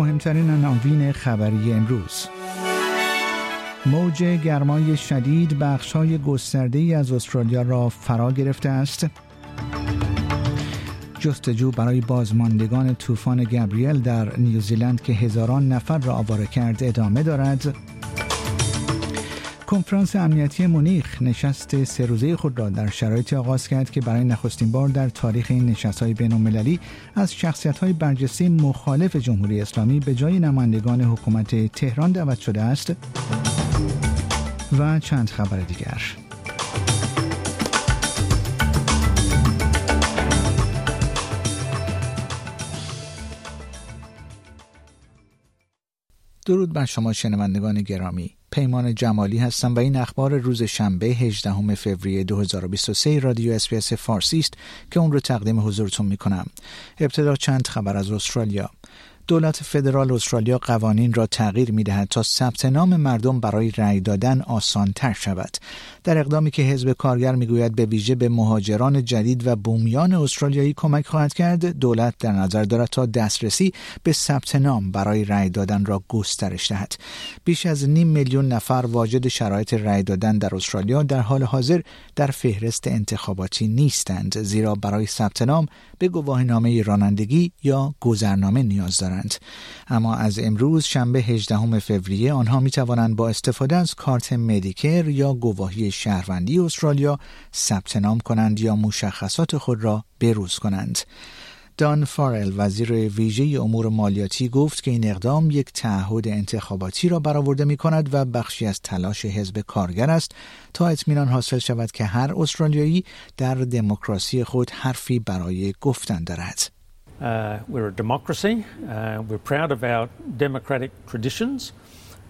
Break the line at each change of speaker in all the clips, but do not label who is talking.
مهمترین عناوین خبری امروز. موج گرمای شدید بخشای گسترده ای از استرالیا را فرا گرفته است. جستجو برای بازماندگان طوفان گابریل در نیوزیلند که هزاران نفر را آواره کرد ادامه دارد. کنفرانس امنیتی مونیخ نشست سه روزه خود را در شرایطی آغاز کرد که برای نخستین بار در تاریخ این نشست های بین از شخصیت های برجسته مخالف جمهوری اسلامی به جای نمایندگان حکومت تهران دعوت شده است و چند خبر دیگر. درود بر شما شنوندگان گرامی. پیمان جمالی هستم و این اخبار روز شنبه 18 فوریه 2023 رادیو اسپیس فارسی است که اون رو تقدیم حضورتون می کنم. ابتدا چند خبر از استرالیا. دولت فدرال استرالیا قوانین را تغییر می دهد تا ثبت نام مردم برای رأی دادن آسان تر شود. در اقدامی که حزب کارگر می‌گوید به ویژه به مهاجران جدید و بومیان استرالیایی کمک خواهد کرد دولت در نظر دارد تا دسترسی به ثبت نام برای رأی دادن را گسترش دهد بیش از نیم میلیون نفر واجد شرایط رأی دادن در استرالیا در حال حاضر در فهرست انتخاباتی نیستند زیرا برای ثبت نام به گواهینامه رانندگی یا گذرنامه نیاز دارند اما از امروز شنبه 18 فوریه آنها می توانند با استفاده از کارت مدیکر یا گواهی شهروندی استرالیا ثبت نام کنند یا مشخصات خود را بروز کنند. دان فارل وزیر ویژه امور مالیاتی گفت که این اقدام یک تعهد انتخاباتی را برآورده می کند و بخشی از تلاش حزب کارگر است تا اطمینان حاصل شود که هر استرالیایی در دموکراسی خود حرفی برای گفتن دارد.
Uh, we're a democracy. Uh, we're proud of our democratic traditions.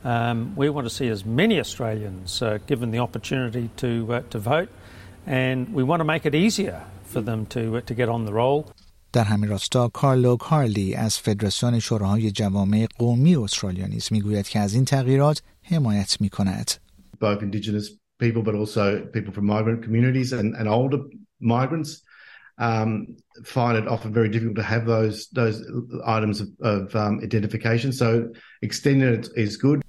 Um, we want to see as many Australians uh, given the opportunity to, uh, to vote, and we want to make it easier for them to, uh, to get on the roll.
در همین راستا کارلو کارلی از فدراسیون شوراهای جوامع قومی استرالیا نیز میگوید که از این تغییرات حمایت می کند.
Both indigenous people but also people from migrant communities and, and older migrants um, find it often very difficult to have those those items of, of um, identification. So extending it is good.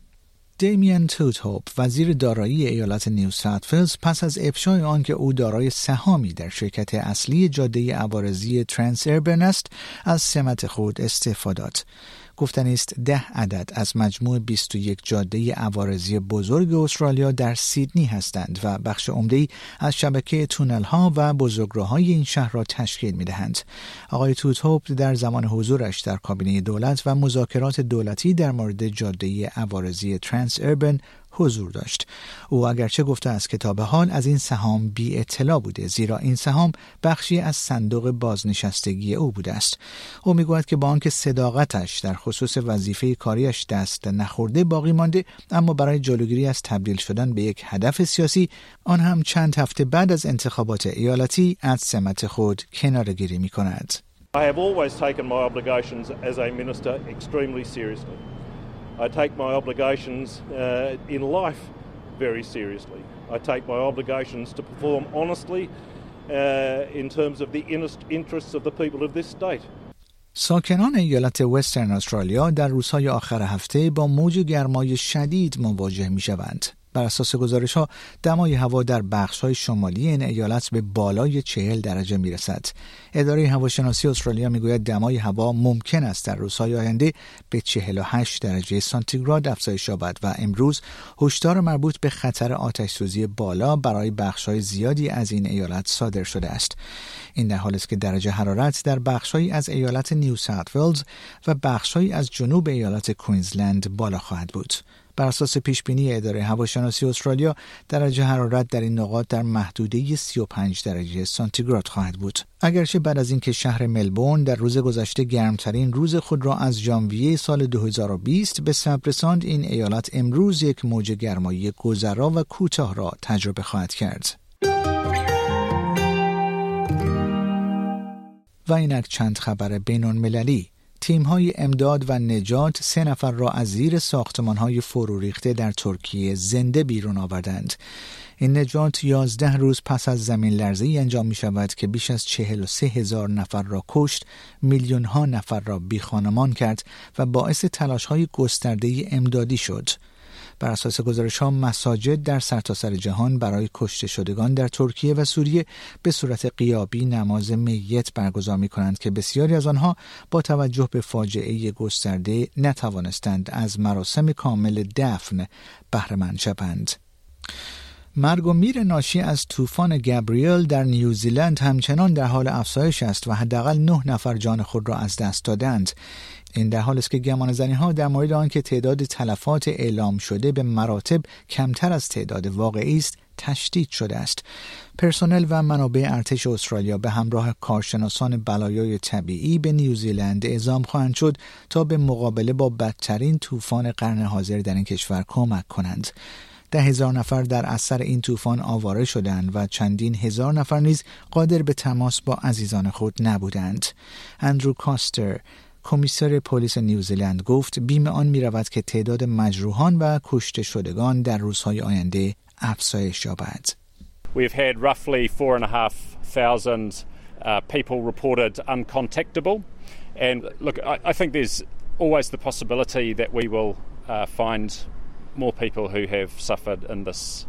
دیمین توتوپ وزیر دارایی ایالت نیو ساوت پس از افشای آنکه او دارای سهامی در شرکت اصلی جاده عوارضی ترانس اربن است از سمت خود استفاده داد گفتن است ده عدد از مجموع 21 جاده عوارضی بزرگ استرالیا در سیدنی هستند و بخش عمده از شبکه تونل ها و بزرگراهای این شهر را تشکیل می دهند. آقای توت در زمان حضورش در کابینه دولت و مذاکرات دولتی در مورد جاده عوارضی ترانس اربن حضور داشت او اگرچه گفته است که تا به حال از این سهام بی اطلاع بوده زیرا این سهام بخشی از صندوق بازنشستگی او بوده است او می‌گوید که با صداقتش در خصوص وظیفه کاریش دست نخورده باقی مانده اما برای جلوگیری از تبدیل شدن به یک هدف سیاسی آن هم چند هفته بعد از انتخابات ایالتی از سمت خود کنارگیری می کند.
I have always taken my obligations as a minister extremely seriously. I take my obligations uh, in life very seriously. I take my obligations to perform honestly uh, in terms of the interests of the people of this state.
ساکنان ایالت وسترن استرالیا در روزهای آخر هفته با موج گرمای شدید مواجه می شوند. بر اساس گزارش ها دمای هوا در بخش های شمالی این ایالت به بالای چهل درجه می رسد. اداره هواشناسی استرالیا می گوید دمای هوا ممکن است در روزهای آینده به 48 درجه سانتیگراد افزایش یابد و امروز هشدار مربوط به خطر آتش سوزی بالا برای بخش های زیادی از این ایالت صادر شده است. این در حالی است که درجه حرارت در بخشهایی از ایالت نیو ساوت ولز و بخشهایی از جنوب ایالت کوینزلند بالا خواهد بود. بر اساس پیش بینی اداره هواشناسی استرالیا درجه حرارت در این نقاط در محدوده 35 درجه سانتیگراد خواهد بود. اگرچه بعد از اینکه شهر ملبورن در روز گذشته گرمترین روز خود را از ژانویه سال 2020 به ثبت رساند این ایالت امروز یک موج گرمایی گذرا و کوتاه را تجربه خواهد کرد. و اینک چند خبر بین المللی تیم های امداد و نجات سه نفر را از زیر ساختمان های فرو ریخته در ترکیه زنده بیرون آوردند. این نجات یازده روز پس از زمین لرزه ای انجام می شود که بیش از چهل و سه هزار نفر را کشت میلیون ها نفر را بی خانمان کرد و باعث تلاش های گسترده امدادی شد بر اساس گزارش ها مساجد در سرتاسر سر جهان برای کشته شدگان در ترکیه و سوریه به صورت قیابی نماز میت برگزار می کنند که بسیاری از آنها با توجه به فاجعه گسترده نتوانستند از مراسم کامل دفن بهرهمند شوند. مرگ و میر ناشی از طوفان گابریل در نیوزیلند همچنان در حال افزایش است و حداقل نه نفر جان خود را از دست دادند. این در حال است که گمان زنی ها در مورد آنکه تعداد تلفات اعلام شده به مراتب کمتر از تعداد واقعی است تشدید شده است. پرسنل و منابع ارتش استرالیا به همراه کارشناسان بلایای طبیعی به نیوزیلند اعزام خواهند شد تا به مقابله با بدترین طوفان قرن حاضر در این کشور کمک کنند. ده هزار نفر در اثر این طوفان آواره شدند و چندین هزار نفر نیز قادر به تماس با عزیزان خود نبودند. اندرو کاستر کمیسر پلیس نیوزیلند گفت بیم آن می رود که تعداد مجروحان و کشته شدگان در روزهای آینده افزایش یابد.
We've had roughly four and a half thousand uh, people reported uncontactable. And look, I, I think there's always the possibility that we will uh, find more people who have suffered in this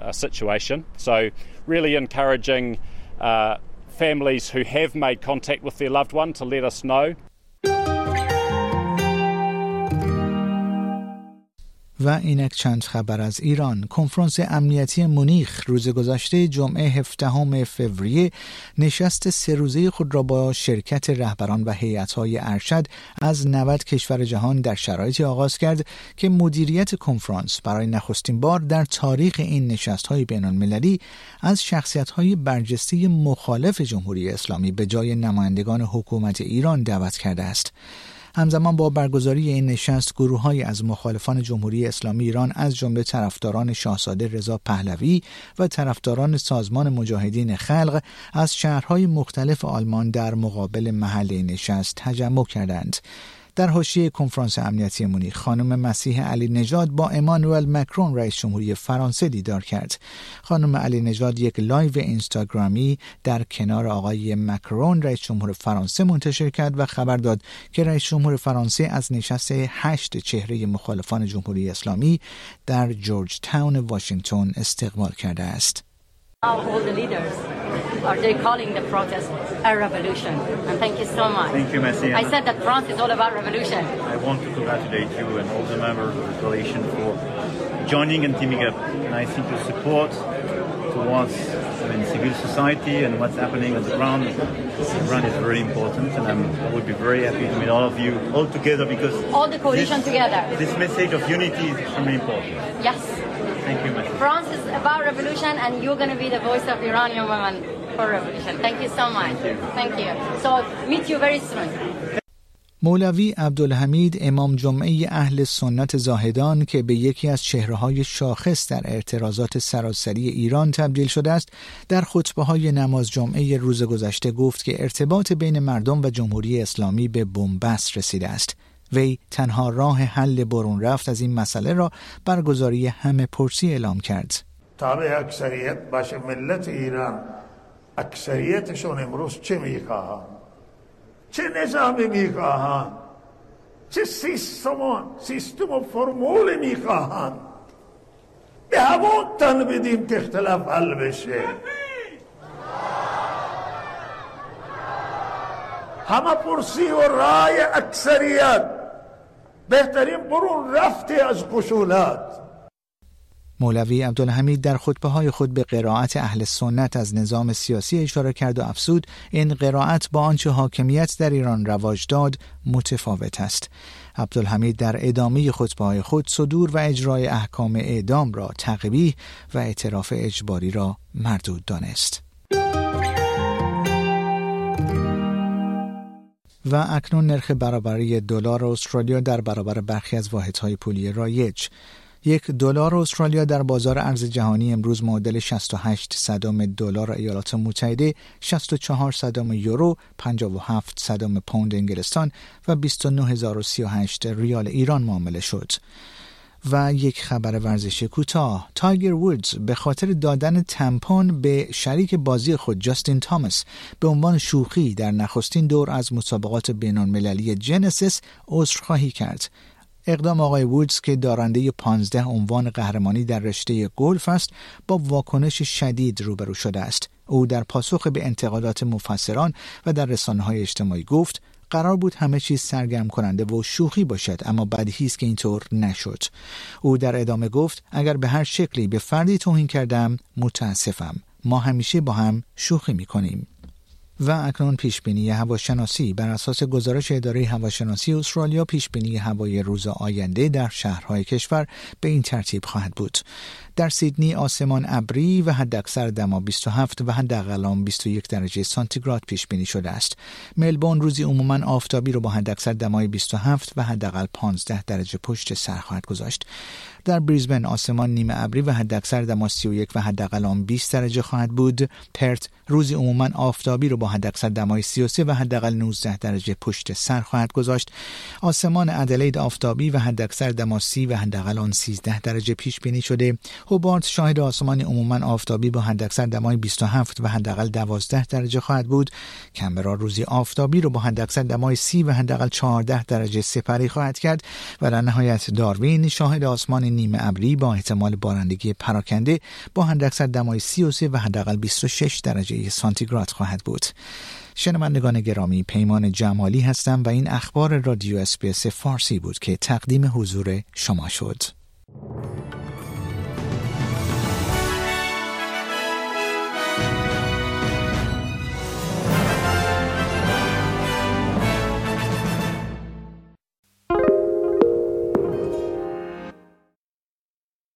uh, situation. So, really encouraging uh, families who have made contact with their loved one to let us know.
و اینک چند خبر از ایران. کنفرانس امنیتی مونیخ روز گذشته جمعه 17 فوریه نشست سه روزه خود را با شرکت رهبران و هیئت‌های ارشد از 90 کشور جهان در شرایطی آغاز کرد که مدیریت کنفرانس برای نخستین بار در تاریخ این نشست‌های بین‌المللی از شخصیت‌های برجسته مخالف جمهوری اسلامی به جای نمایندگان حکومت ایران دعوت کرده است. همزمان با برگزاری این نشست گروههایی از مخالفان جمهوری اسلامی ایران از جمله طرفداران شاهزاده رضا پهلوی و طرفداران سازمان مجاهدین خلق از شهرهای مختلف آلمان در مقابل محل نشست تجمع کردند. در حاشیه کنفرانس امنیتی مونیخ خانم مسیح علی نژاد با امانوئل مکرون رئیس جمهوری فرانسه دیدار کرد خانم علی نژاد یک live اینستاگرامی در کنار آقای مکرون رئیس جمهور فرانسه منتشر کرد و خبر داد که رئیس جمهور فرانسه از نشست هشت چهره مخالفان جمهوری اسلامی در جورج تاون واشنگتن استقبال کرده است.
Are they calling the protest a revolution? And thank you so much.
Thank you, Messi.
I said that France is all about revolution.
I want to congratulate you and all the members of the coalition for joining and teaming up. And I think the support towards I mean, civil society and what's happening on the ground, the ground is very important. And I'm, I would be very happy to meet all of you all together because
all the coalition
this,
together.
This message of unity is extremely important.
Yes.
Thank you, Messi.
France is about revolution, and you're going to be the voice of Iranian women.
مولوی عبدالحمید امام جمعه اهل سنت زاهدان که به یکی از چهرههای شاخص در اعتراضات سراسری ایران تبدیل شده است در خطبه های نماز جمعه روز گذشته گفت که ارتباط بین مردم و جمهوری اسلامی به بنبست رسیده است. وی تنها راه حل برون رفت از این مسئله را برگزاری همه پرسی اعلام کرد.
تابع اکثریت باشه ملت ایران اکثریتشون امروز چه می‌خواهند؟ چه نظامی می‌خواهند؟ چه سیستم سیستم و فرمول می‌خواهند؟ به همون تن بدیم که اختلاف حل بشه. همه پرسی و رای اکثریت. بهترین برون رفته از قشولات
مولوی عبدالحمید در خطبه های خود به قرائت اهل سنت از نظام سیاسی اشاره کرد و افسود این قرائت با آنچه حاکمیت در ایران رواج داد متفاوت است. عبدالحمید در ادامه خطبه های خود صدور و اجرای احکام اعدام را تقبیح و اعتراف اجباری را مردود دانست. و اکنون نرخ برابری دلار استرالیا در برابر برخی از واحدهای پولی رایج. یک دلار استرالیا در بازار ارز جهانی امروز معادل 68 صدم دلار ایالات متحده، 64 صدم یورو، 57 صدم پوند انگلستان و 29038 ریال ایران معامله شد. و یک خبر ورزشی کوتاه تایگر وودز به خاطر دادن تمپون به شریک بازی خود جاستین تامس به عنوان شوخی در نخستین دور از مسابقات بینالمللی جنسیس عذرخواهی کرد اقدام آقای وودز که دارنده 15 عنوان قهرمانی در رشته گلف است با واکنش شدید روبرو شده است. او در پاسخ به انتقادات مفسران و در رسانه های اجتماعی گفت قرار بود همه چیز سرگرم کننده و شوخی باشد اما بدیهی است که اینطور نشد. او در ادامه گفت اگر به هر شکلی به فردی توهین کردم متاسفم. ما همیشه با هم شوخی می کنیم و اکنون پیش بینی هواشناسی بر اساس گزارش اداره هواشناسی استرالیا پیش بینی هوای روز آینده در شهرهای کشور به این ترتیب خواهد بود. در سیدنی آسمان ابری و حداکثر دما 27 و حداقل 21 درجه سانتیگراد پیش بینی شده است. ملبورن روزی عموما آفتابی رو با حداکثر دمای 27 و حداقل 15 درجه پشت سر خواهد گذاشت. در بریزبن آسمان نیمه ابری و حداکثر دما 31 و حداقل 20 درجه خواهد بود. پرت روزی عموما آفتابی رو با حداکثر دمای 33 و حداقل 19 درجه پشت سر خواهد گذاشت. آسمان ادلید آفتابی و حداکثر دما 30 و حداقل 13 درجه پیش بینی شده. هوبارت شاهد آسمان عموما آفتابی با حداکثر دمای 27 و حداقل 12 درجه خواهد بود. کمبرا روزی آفتابی رو با حداکثر دمای 30 و حداقل 14 درجه سپری خواهد کرد و در نهایت داروین شاهد آسمان نیمه ابری با احتمال بارندگی پراکنده با حداکثر دمای 33 و حداقل 26 درجه سانتیگراد خواهد بود. شنوندگان گرامی پیمان جمالی هستم و این اخبار رادیو اسپیس فارسی بود که تقدیم حضور شما شد.